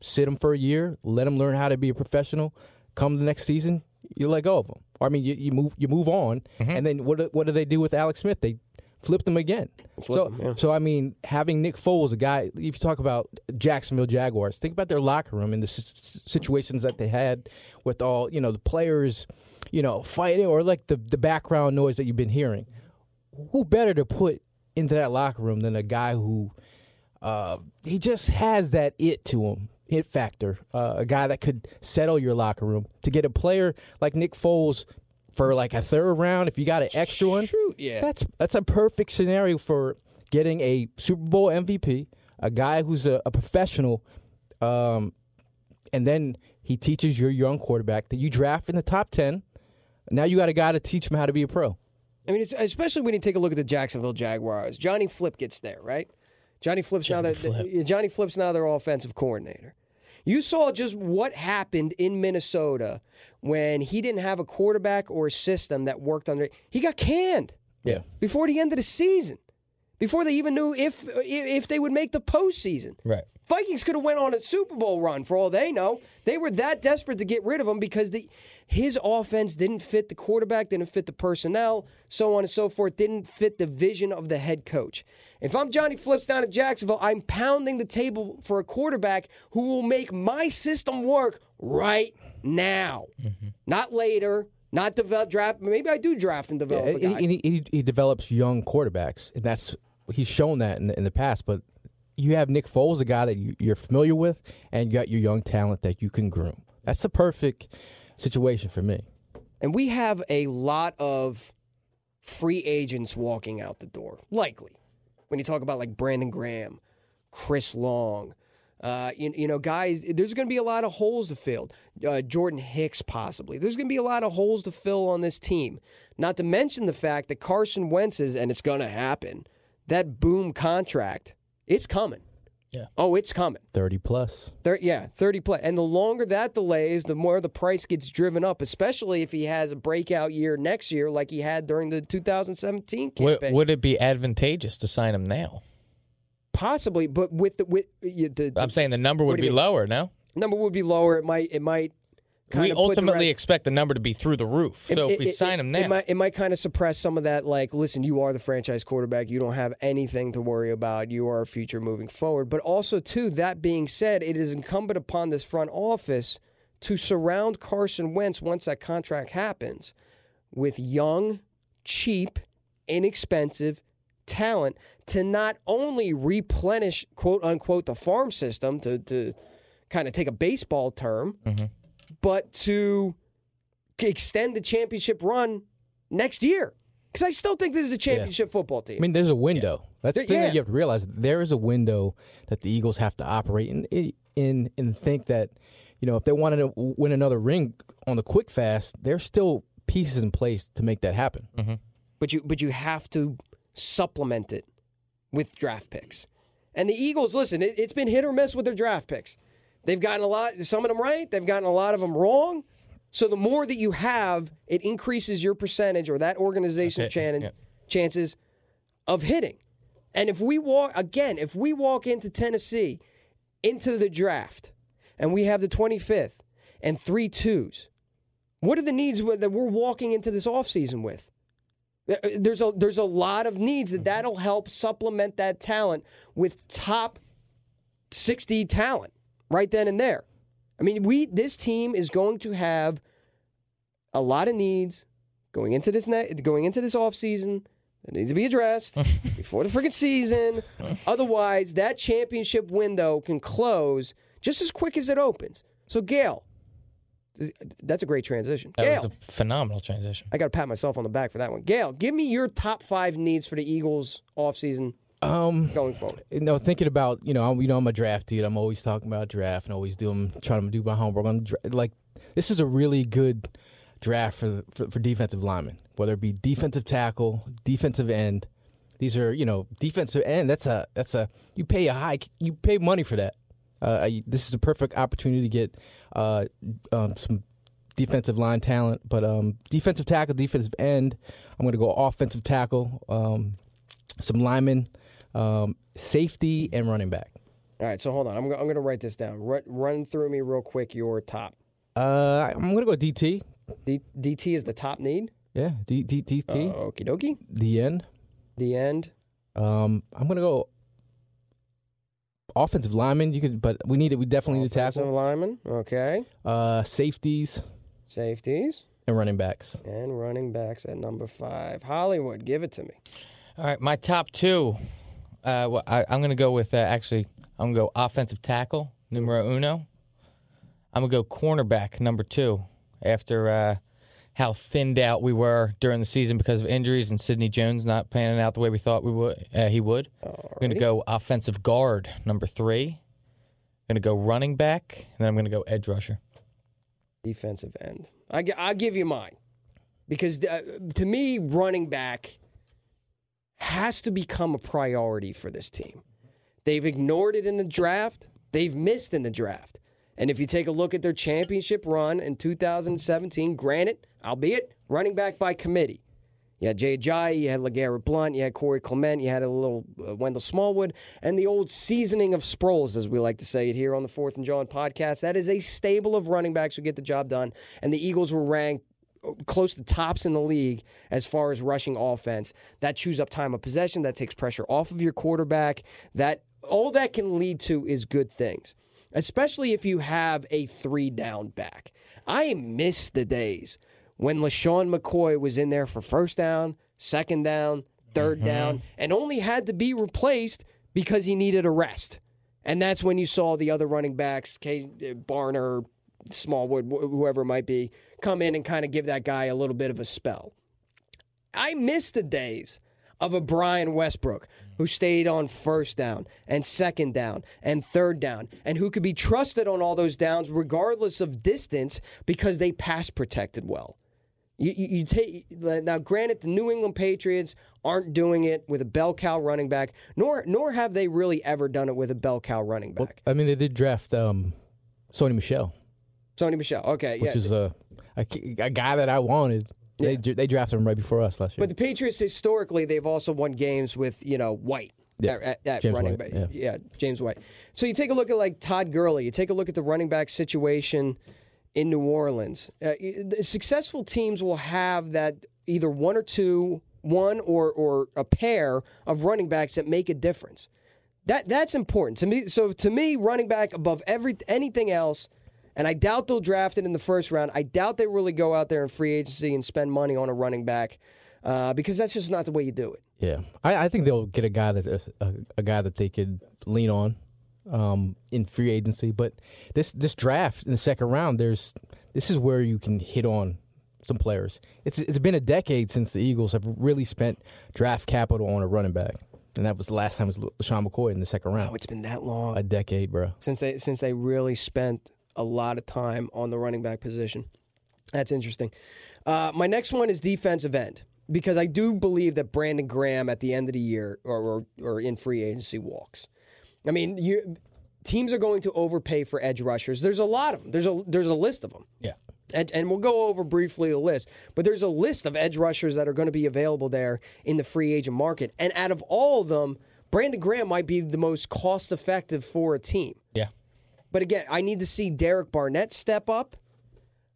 sit him for a year, let him learn how to be a professional. Come the next season, you let go of him. Or I mean, you, you move you move on, and then what what do they do with Alex Smith? They flipped him again. so him, yeah. so I mean, having Nick Foles, a guy, if you talk about Jacksonville Jaguars, think about their locker room and the s- situations that they had with all you know the players, you know, fighting or like the the background noise that you've been hearing. Who better to put into that locker room than a guy who uh, he just has that it to him, it factor. Uh, a guy that could settle your locker room. To get a player like Nick Foles for like a third round, if you got an extra one, Shoot, yeah. that's that's a perfect scenario for getting a Super Bowl MVP, a guy who's a, a professional, um, and then he teaches your young quarterback that you draft in the top ten. Now you got a guy to teach him how to be a pro. I mean, it's, especially when you take a look at the Jacksonville Jaguars. Johnny Flip gets there, right? Johnny Flip's now their the- Johnny Flip's now their offensive coordinator. You saw just what happened in Minnesota when he didn't have a quarterback or a system that worked under. He got canned Yeah. before the end of the season, before they even knew if if they would make the postseason. Right. Vikings could have went on a Super Bowl run for all they know. They were that desperate to get rid of him because the his offense didn't fit the quarterback, didn't fit the personnel, so on and so forth, didn't fit the vision of the head coach. If I'm Johnny Flips down at Jacksonville, I'm pounding the table for a quarterback who will make my system work right now, mm-hmm. not later. Not develop draft. Maybe I do draft and develop. And, guy. and he, he, he develops young quarterbacks, and that's he's shown that in the, in the past. But you have Nick Foles, a guy that you, you're familiar with, and you got your young talent that you can groom. That's the perfect situation for me. And we have a lot of free agents walking out the door, likely. When you talk about like Brandon Graham, Chris Long, uh, you, you know, guys, there's going to be a lot of holes to fill. Uh, Jordan Hicks, possibly. There's going to be a lot of holes to fill on this team. Not to mention the fact that Carson Wentz is, and it's going to happen, that boom contract, it's coming. Yeah. Oh, it's coming. Thirty plus. Thir- yeah, 30 play. And the longer that delays, the more the price gets driven up, especially if he has a breakout year next year like he had during the 2017 Would, campaign. would it be advantageous to sign him now? Possibly, but with the with the, the I'm saying the number would be mean? lower. No. number would be lower. It might it might kind we put the ultimately rest- expect the number to be through the roof. So if we sign him now, it might, it might kind of suppress some of that. Like, listen, you are the franchise quarterback. You don't have anything to worry about. You are a future moving forward. But also, too, that being said, it is incumbent upon this front office to surround Carson Wentz once that contract happens with young, cheap, inexpensive talent to not only replenish quote unquote the farm system to to kind of take a baseball term, mm-hmm. But to extend the championship run next year. Because I still think this is a championship football team. I mean, there's a window. That's the thing yeah. that you have to realize. There is a window that the Eagles have to operate in, in, and think that, you know, if they wanted to win another ring on the quick fast, there's still pieces in place to make that happen. Mm-hmm. but you but you have to supplement it with draft picks. And the Eagles, listen, it, it's been hit or miss with their draft picks. They've gotten a lot, some of them right, they've gotten a lot of them wrong. So the more that you have, it increases your percentage or that organization's That's it, chan- yeah. chances of hitting. And if we walk again, if we walk into Tennessee into the draft and we have the 25th and three twos, what are the needs that we're walking into this offseason with? Uh, There's a there's a lot of needs that that'll help supplement that talent with top 60 talent right then and there. I mean, we this team is going to have a lot of needs going into this ne- going into this offseason that needs to be addressed before the freaking season. Otherwise, that championship window can close just as quick as it opens. So, Gail, that's a great transition. that Gail, was a phenomenal transition. I got to pat myself on the back for that one. Gail, give me your top five needs for the Eagles offseason Um, going forward. you know, thinking about you know, I'm, you know, I'm a draft dude. I'm always talking about draft and always doing trying to do my homework on dra- like this is a really good draft for, for for defensive linemen, whether it be defensive tackle, defensive end. These are you know defensive end. That's a that's a you pay a high you pay money for that. Uh, this is a perfect opportunity to get uh, um, some defensive line talent, but um, defensive tackle, defensive end. I'm going to go offensive tackle, um, some linemen, um, safety, and running back. All right, so hold on. I'm, go- I'm going to write this down. Run, run through me real quick your top. Uh, I'm going to go DT. D, DT is the top need. Yeah, D, D, DT. Okie dokie. the end. The end. Um, I'm going to go offensive lineman. You could, but we need it. We definitely need to tackle. Offensive tackle. lineman. Okay. Uh, safeties Safeties and running backs. and running backs at number five. Hollywood, give it to me. All right, my top two. Uh, well, I, I'm going to go with uh, actually. I'm going to go offensive tackle numero uno. I'm going to go cornerback number two. After uh, how thinned out we were during the season because of injuries and Sidney Jones not panning out the way we thought we would, uh, he would. I'm going to go offensive guard number three. I'm going to go running back, and then I'm going to go edge rusher. Defensive end. I, I'll give you mine. Because uh, to me, running back has to become a priority for this team. They've ignored it in the draft, they've missed in the draft. And if you take a look at their championship run in 2017, granted, albeit running back by committee, you had Jay Ajayi, you had LeGarrette Blunt, you had Corey Clement, you had a little uh, Wendell Smallwood, and the old seasoning of Sproles, as we like to say it here on the Fourth and John podcast. That is a stable of running backs who get the job done. And the Eagles were ranked close to tops in the league as far as rushing offense. That chews up time of possession, that takes pressure off of your quarterback. That all that can lead to is good things. Especially if you have a three down back. I miss the days when LeSean McCoy was in there for first down, second down, 3rd mm-hmm. down, and only had to be replaced because he needed a rest. And that's when you saw the other running backs, K, Barner, Smallwood, wh- whoever it might be, come in and kind of give that guy a little bit of a spell. I miss the days of a Brian Westbrook who stayed on first down and second down and third down and who could be trusted on all those downs regardless of distance because they pass protected well. You, you, you take now. Granted, the New England Patriots aren't doing it with a bell cow running back, nor nor have they really ever done it with a bell cow running back. I mean, they did draft um, Sony Michel, Sony Michel, okay, yeah which yeah. is a, a a guy that I wanted. They they drafted him right before us last year. But the Patriots historically, they've also won games with you know White. Yeah, At, at- running White, back, yeah. James White. So you take a look at like Todd Gurley. You take a look at the running back situation in New Orleans. Uh, successful teams will have that either one or two, one or or a pair of running backs that make a difference. That that's important to me. So to me, running back above every anything else. And I doubt they'll draft it in the first round. I doubt they really go out there in free agency and spend money on a running back uh, because that's just not the way you do it. Yeah, I, I think they'll get a guy that a, a guy that they could lean on um, in free agency. But this this draft in the second round, there's this is where you can hit on some players. It's it's been a decade since the Eagles have really spent draft capital on a running back, and that was the last time it was LeSean McCoy in the second round. Oh, it's been that long a decade, bro. since they since they really spent a lot of time on the running back position. That's interesting. Uh, my next one is defensive end because I do believe that Brandon Graham at the end of the year or or, or in free agency walks. I mean, you, teams are going to overpay for edge rushers. There's a lot of them. There's a there's a list of them. Yeah. And, and we'll go over briefly the list, but there's a list of edge rushers that are going to be available there in the free agent market. And out of all of them, Brandon Graham might be the most cost effective for a team. Yeah. But again, I need to see Derek Barnett step up.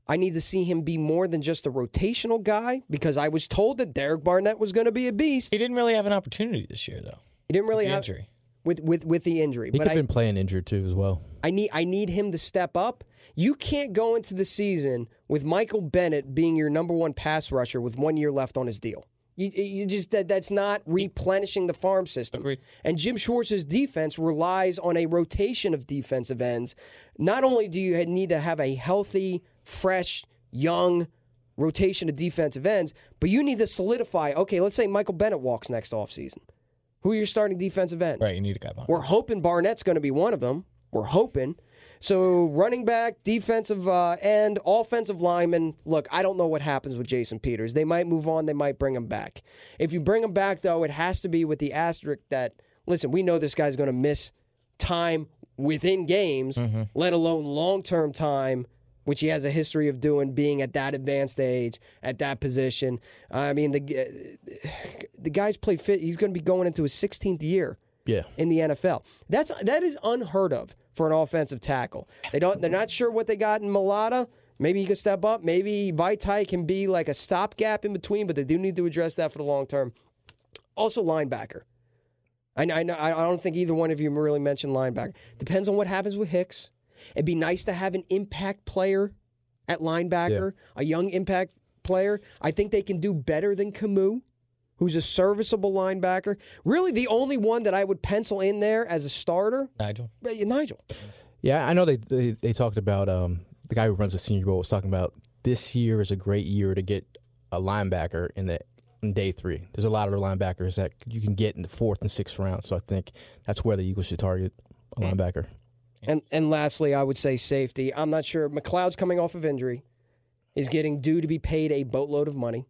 I need to see him be more than just a rotational guy because I was told that Derek Barnett was going to be a beast. He didn't really have an opportunity this year, though. He didn't really The have injury. with with with the injury. He but could have been playing injured too as well. I need I need him to step up. You can't go into the season with Michael Bennett being your number one pass rusher with one year left on his deal. You, you just that, that's not replenishing the farm system. Agreed. And Jim Schwartz's defense relies on a rotation of defensive ends. Not only do you need to have a healthy, fresh, young rotation of defensive ends, but you need to solidify. Okay, let's say Michael Bennett walks next offseason. Who are your starting defensive end? Right. You need a guy behind. We're hoping Barnett's going to be one of them. We're hoping. So running back, defensive uh, end, offensive lineman. Look, I don't know what happens with Jason Peters. They might move on. They might bring him back. If you bring him back, though, it has to be with the asterisk that listen. We know this guy's going to miss time within games, let alone long term time. Which he has a history of doing, being at that advanced age, at that position. I mean, the the guy's played fit. He's going to be going into his 16th year Yeah, in the NFL. That's that is unheard of for an offensive tackle. They don't. They're not sure what they got in Mailata. Maybe he can step up. Maybe Vaitai can be like a stopgap in between, but they do need to address that for the long term. Also, linebacker. I, I, know- I don't think either one of you really mentioned linebacker. Depends on what happens with Hicks. It'd be nice to have an impact player at linebacker, a young impact player. I think they can do better than Kamu, who's a serviceable linebacker. Really, the only one that I would pencil in there as a starter, Nigel. Nigel. yeah. I know they they, they talked about um, the guy who runs the Senior Bowl was talking about this year is a great year to get a linebacker in the in day three. There's a lot of linebackers that you can get in the fourth and sixth round. So I think that's where the Eagles should target a linebacker. And and lastly, I would say safety. I'm not sure. McLeod's coming off of injury. Is getting due to be paid a boatload of money.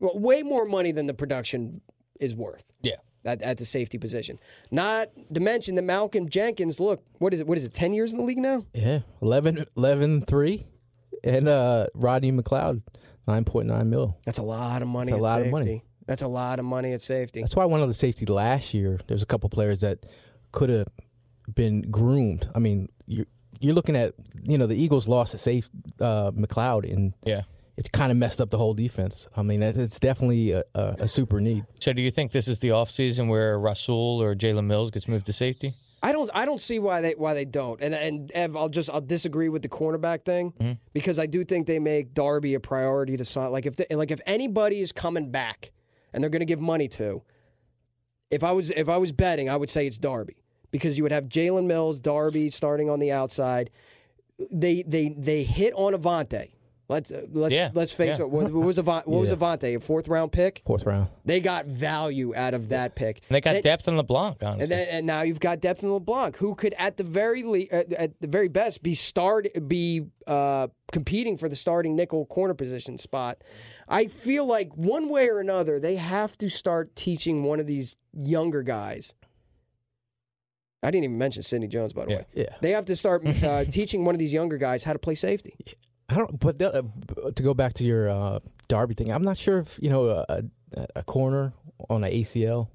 Well, way more money than the production is worth. Yeah. At, at the safety position. Not to mention that Malcolm Jenkins, look, what is it? What is it, 10 years in the league now? Yeah, 11, 11 3. And uh, Rodney McLeod, 9.9 mil. That's a lot of money That's a at lot of money. That's a lot of money at safety. That's why I wanted the safety last year. There's a couple players that could have been groomed. I mean, you're, you're looking at, you know, the Eagles lost a safe uh, McLeod, and Yeah. It kind of messed up the whole defense. I mean, it's definitely a, a, a super need. So do you think this is the offseason where Rasul or Jalen Mills gets moved to safety? I don't I don't see why they why they don't. And and Ev, I'll just I'll disagree with the cornerback thing mm-hmm. because I do think they make Darby a priority to sign. Like if they, like if anybody is coming back and they're going to give money to, if I was if I was betting, I would say it's Darby because you would have Jalen Mills, Darby starting on the outside. They they they hit on Avonte. Let's uh, let's Yeah, let's face yeah. it. What, what was Avonte? What was Avonte? A fourth round pick. Fourth round. They got value out of that pick. And they got Then- depth on LeBlanc, honestly. and, then, and now you've got depth in LeBlanc, who could, at the very le- at, at the very best, be start be uh, competing for the starting nickel corner position spot. I feel like one way or another, they have to start teaching one of these younger guys. I didn't even mention Sidney Jones, by the Yeah. way. Yeah. They have to start uh, teaching one of these younger guys how to play safety. I don't. But the, uh, to go back to your uh, Darby thing, I'm not sure if you know a, a, a corner on an ACL.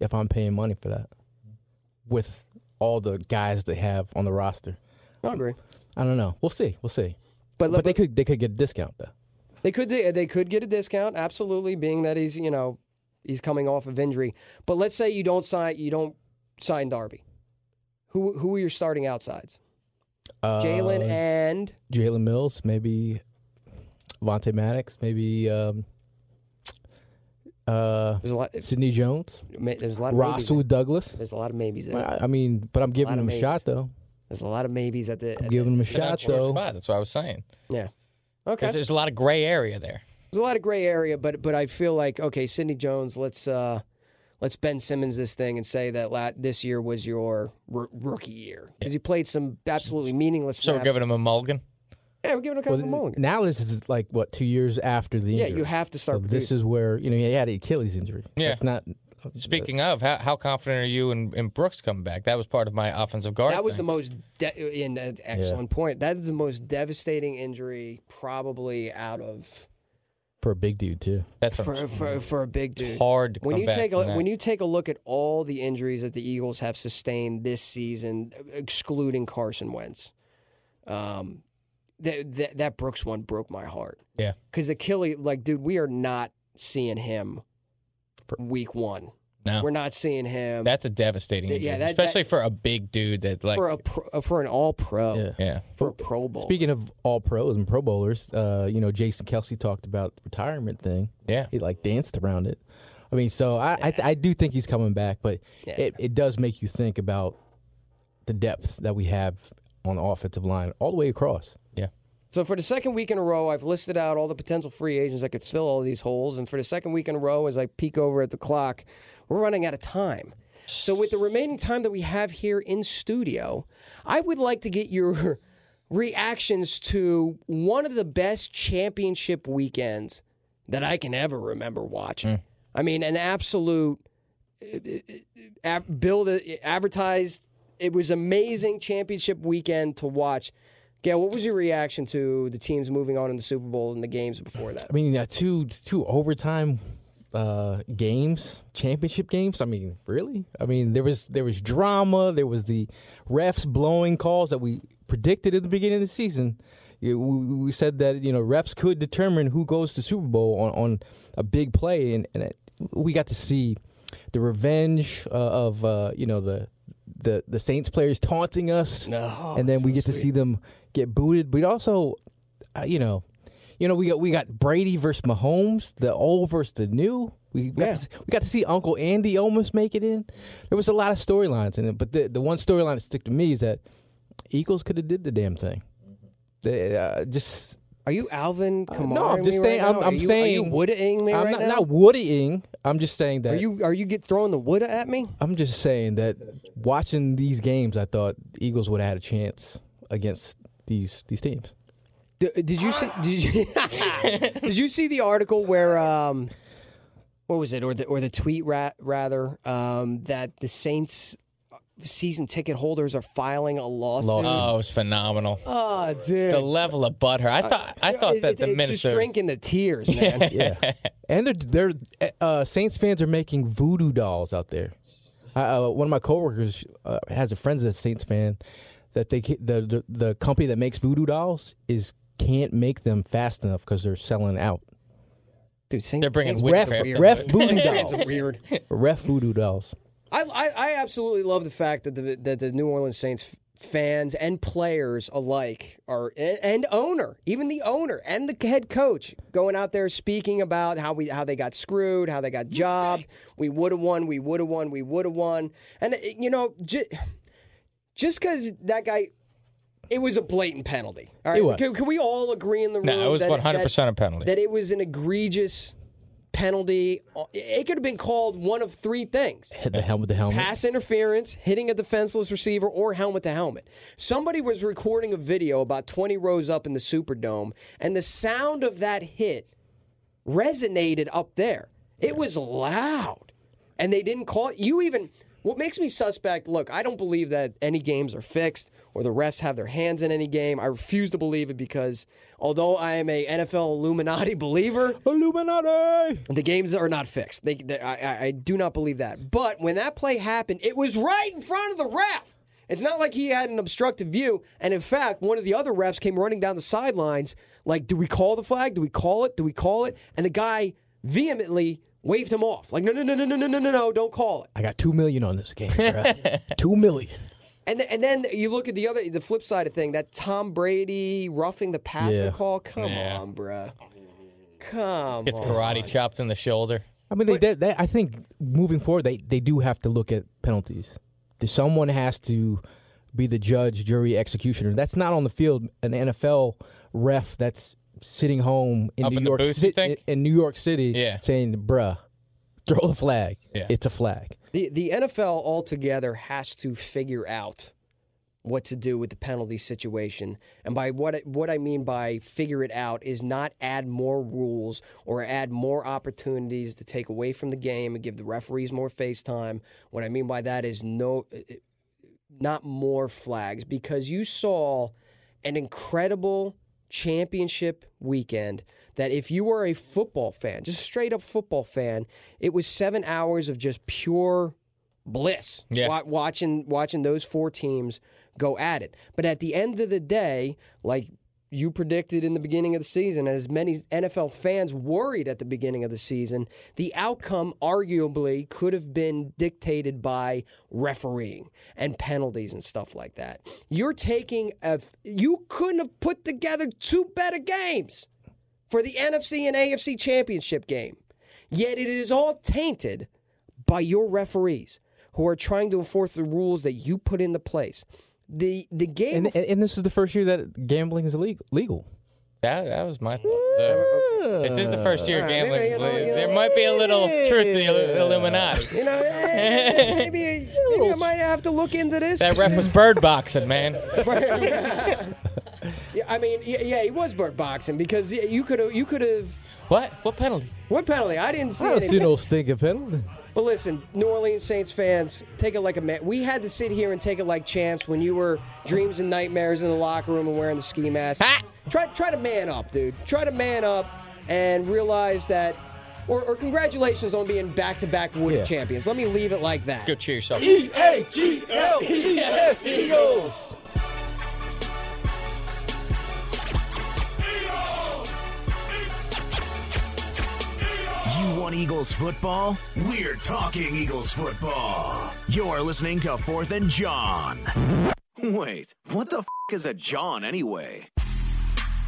If I'm paying money for that, with all the guys they have on the roster, I agree. I don't know. We'll see. We'll see. But, But they could they could get a discount though. They could they, they could get a discount, absolutely, being that he's you know he's coming off of injury. But let's say you don't sign you don't sign Darby. Who who are your starting outsides? Uh, Jalen and Jalen Mills, maybe Vontae Maddox, maybe um, uh, there's a lot. Sidney Jones, ma- There's a lot of maybes. Douglas. There's a lot of maybes there. I I mean, but I'm giving of him a maybes. shot though. There's a lot of maybes at the. At I'm the- giving him a They're not shot sure though. spot. That's what I was saying. yeah. Okay. There's, there's a lot of gray area there. There's a lot of gray area, but but I feel like okay, Sidney Jones. Let's uh, let's Ben Simmons this thing and say that la- this year was your r- rookie year because you played some absolutely meaningless. So we're giving him a mulligan. yeah, we're giving him kind Well, of a mulligan. now this is like what two years after the injury. Yeah, you have to So start. this is where you know he had an Achilles injury. Yeah. it's not. Speaking uh, of, how, how confident are you in, in Brooks coming back? That was part of my offensive guard. That was the most de- in an excellent point. That is the most devastating injury probably out of for a big dude too. That's what for I'm- for, for a big dude. hard to when come you back take from a that. when you take a look at all the injuries that the Eagles have sustained this season, excluding Carson Wentz, um, that that, that Brooks one broke my heart. Yeah. because Achilles, like, dude, we are not seeing him for week one. No. We're not seeing him That's a devastating Yeah, that- especially for a big dude that like for a pro, for an All Pro, Yeah. yeah. for a Pro Bowl. Speaking of all pros and Pro Bowlers, uh, you know Jason Kelce talked about the retirement thing. Yeah. He like danced around it. I mean, so I I, I do think he's coming back, but Yeah. it, it does make you think about the depth that we have on the offensive line all the way across. Yeah. So for the second week in a row, I've listed out all the potential free agents that could fill all these holes. And for the second week in a row, as I peek over at the clock, we're running out of time. So with the remaining time that we have here in studio, I would like to get your reactions to one of the best championship weekends that I can ever remember watching. I mean, an absolute uh, build advertised. It was amazing championship weekend to watch. Gail, what was your reaction to the teams moving on in the Super Bowl and the games before that? I mean, uh, two two overtime uh, games, championship games. I mean, really? I mean, there was there was drama. There was the refs blowing calls that we predicted at the beginning of the season. We we said that you know refs could determine who goes to Super Bowl on, on a big play, and, and it, we got to see the revenge uh, of uh, you know the the the Saints players taunting us, No, and then we so get to see them get booted. But also, uh, you know, you know, we got we got Brady versus Mahomes, the old versus the new. We got, Yeah. to, see- we got to see Uncle Andy almost make it in. There was a lot of storylines in it, but the the one storyline that stick to me is that Eagles could have did the damn thing. They uh, just Are you Alvin Kamara? no, I'm just saying- I'm- I'm are you, saying- Are you wooding me I'm right not, now? not woodying. I'm just saying that are you are you get throwing the wood at me? I'm just saying that watching these games, I thought the Eagles would have had a chance against these these teams. D- Did you see? Did you, did you see the article where um, what was it, or the or the tweet ra- rather um, that the Saints season ticket holders are filing a lawsuit? Lawsuit. Oh, it was phenomenal. Oh, dude. The level of butter. I thought I thought It- that it- the it's Minnesota just drinking the tears, man. Yeah, and they're, they're uh, Saints fans are making voodoo dolls out there. Uh, uh, one of my coworkers uh, has a friend that's a Saints fan. That they ca- the, the the company that makes voodoo dolls is can't make them fast enough because they're selling out. Dude, Saints, They're bringing Saints witchcraft fans are into weird. Ref it. voodoo dolls. weird. Ref voodoo dolls. I, I I absolutely love the fact that the that the New Orleans Saints fans and players alike are and, and owner, even the owner and the head coach going out there speaking about how we how they got screwed, how they got jobbed. We would have won, we would have won, we would have won. And you know, just just cuz that guy it was a blatant penalty. All right. It was. Can, can we all agree in the room No, it was that, 100% that- a penalty. that it was an egregious penalty. It could have been called one of three things Hit the helmet, the helmet. pass interference, hitting a defenseless receiver, or helmet to helmet. Somebody was recording a video about 20 rows up in the Superdome, and the sound of that hit resonated up there. It was loud, and they didn't call it. You even. What makes me suspect, look, I don't believe that any games are fixed or the refs have their hands in any game. I refuse to believe it because although I am a NFL Illuminati believer, Illuminati. the games are not fixed. They, they- I, I- I do not believe that. But when that play happened, it was right in front of the ref. It's not like he had an obstructive view. And in fact, one of the other refs came running down the sidelines, like, do we call the flag? Do we call it? Do we call it? And the guy vehemently waved him off. Like, no, no, no, no, no, no, no, no, no, don't call it. I got two million on this game. bruh. two million. And then, and then you look at the other, the flip side of thing, that Tom Brady roughing the passer Yeah. call. Come Yeah. on, bruh. Come Gets on. karate chopped in the shoulder. I mean, they, they, they, I think moving forward, they, they do have to look at penalties. There's Someone has to be the judge, jury, executioner. That's not on the field. An NFL ref that's sitting home in Up New in York booth, City, think? in New York City, Yeah. saying, "Bruh, throw the flag. Yeah. It's a flag." The the NFL altogether has to figure out what to do with the penalty situation. And by what I- what I mean by figure it out is not add more rules or add more opportunities to take away from the game and give the referees more face time. What I mean by that is no uh, uh, not more flags because you saw an incredible championship weekend that if you were a football fan, just straight up football fan, it was 7 hours of just pure bliss Yeah. watching watching those four teams go at it. But at the end of the day, like you predicted in the beginning of the season, as many NFL fans worried at the beginning of the season, the outcome arguably could have been dictated by refereeing and penalties and stuff like that. You're taking a you couldn't have put together two better games for the NFC and AFC championship game. Yet it is all tainted by your referees who are trying to enforce the rules that you put into place. The the game And, and, and this is the first year that gambling is illegal. legal. That that was my thought. too. This is the first year All right, gambling. maybe, is you know, le- you know, there might be a little truth to the Illu- Illuminati. you know, eh, maybe maybe I might have to look into this. That ref was bird boxing, man. Yeah, I mean, yeah, yeah, he was bird boxing because you could have you could have What? What penalty? what penalty? I didn't see I don't any. see no stinking penalty. But listen, New Orleans Saints fans, take it like a man. We had to sit here and take it like champs when you were dreams and nightmares in the locker room and wearing the ski mask. Ha! Try, try to man up, dude. Try to man up and realize that, or, or congratulations on being back-to-back Woody Yeah. champions. Let me leave it like that. Go cheer yourself. E A G L E S Eagles. Want Eagles football? We're talking Eagles football. You're listening to Fourth and John. Wait, what the f is a John anyway?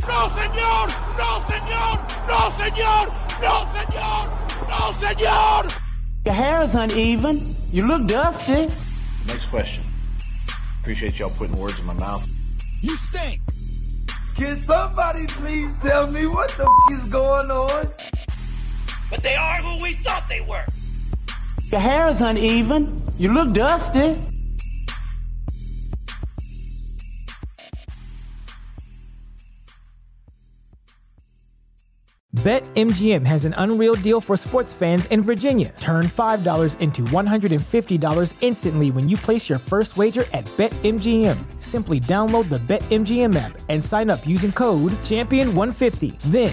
No, señor! No, señor! No, señor! No, señor! No, señor! Your hair is uneven. You look dusty. Next question. Appreciate y'all putting words in my mouth. You stink! Can somebody please tell me what the f- is going on? But they are who we thought they were! Your hair is uneven. You look dusty. BetMGM has an unreal deal for sports fans in Virginia. Turn $5 into $150 instantly when you place your first wager at BetMGM. Simply download the BetMGM app and sign up using code Champion150. Then,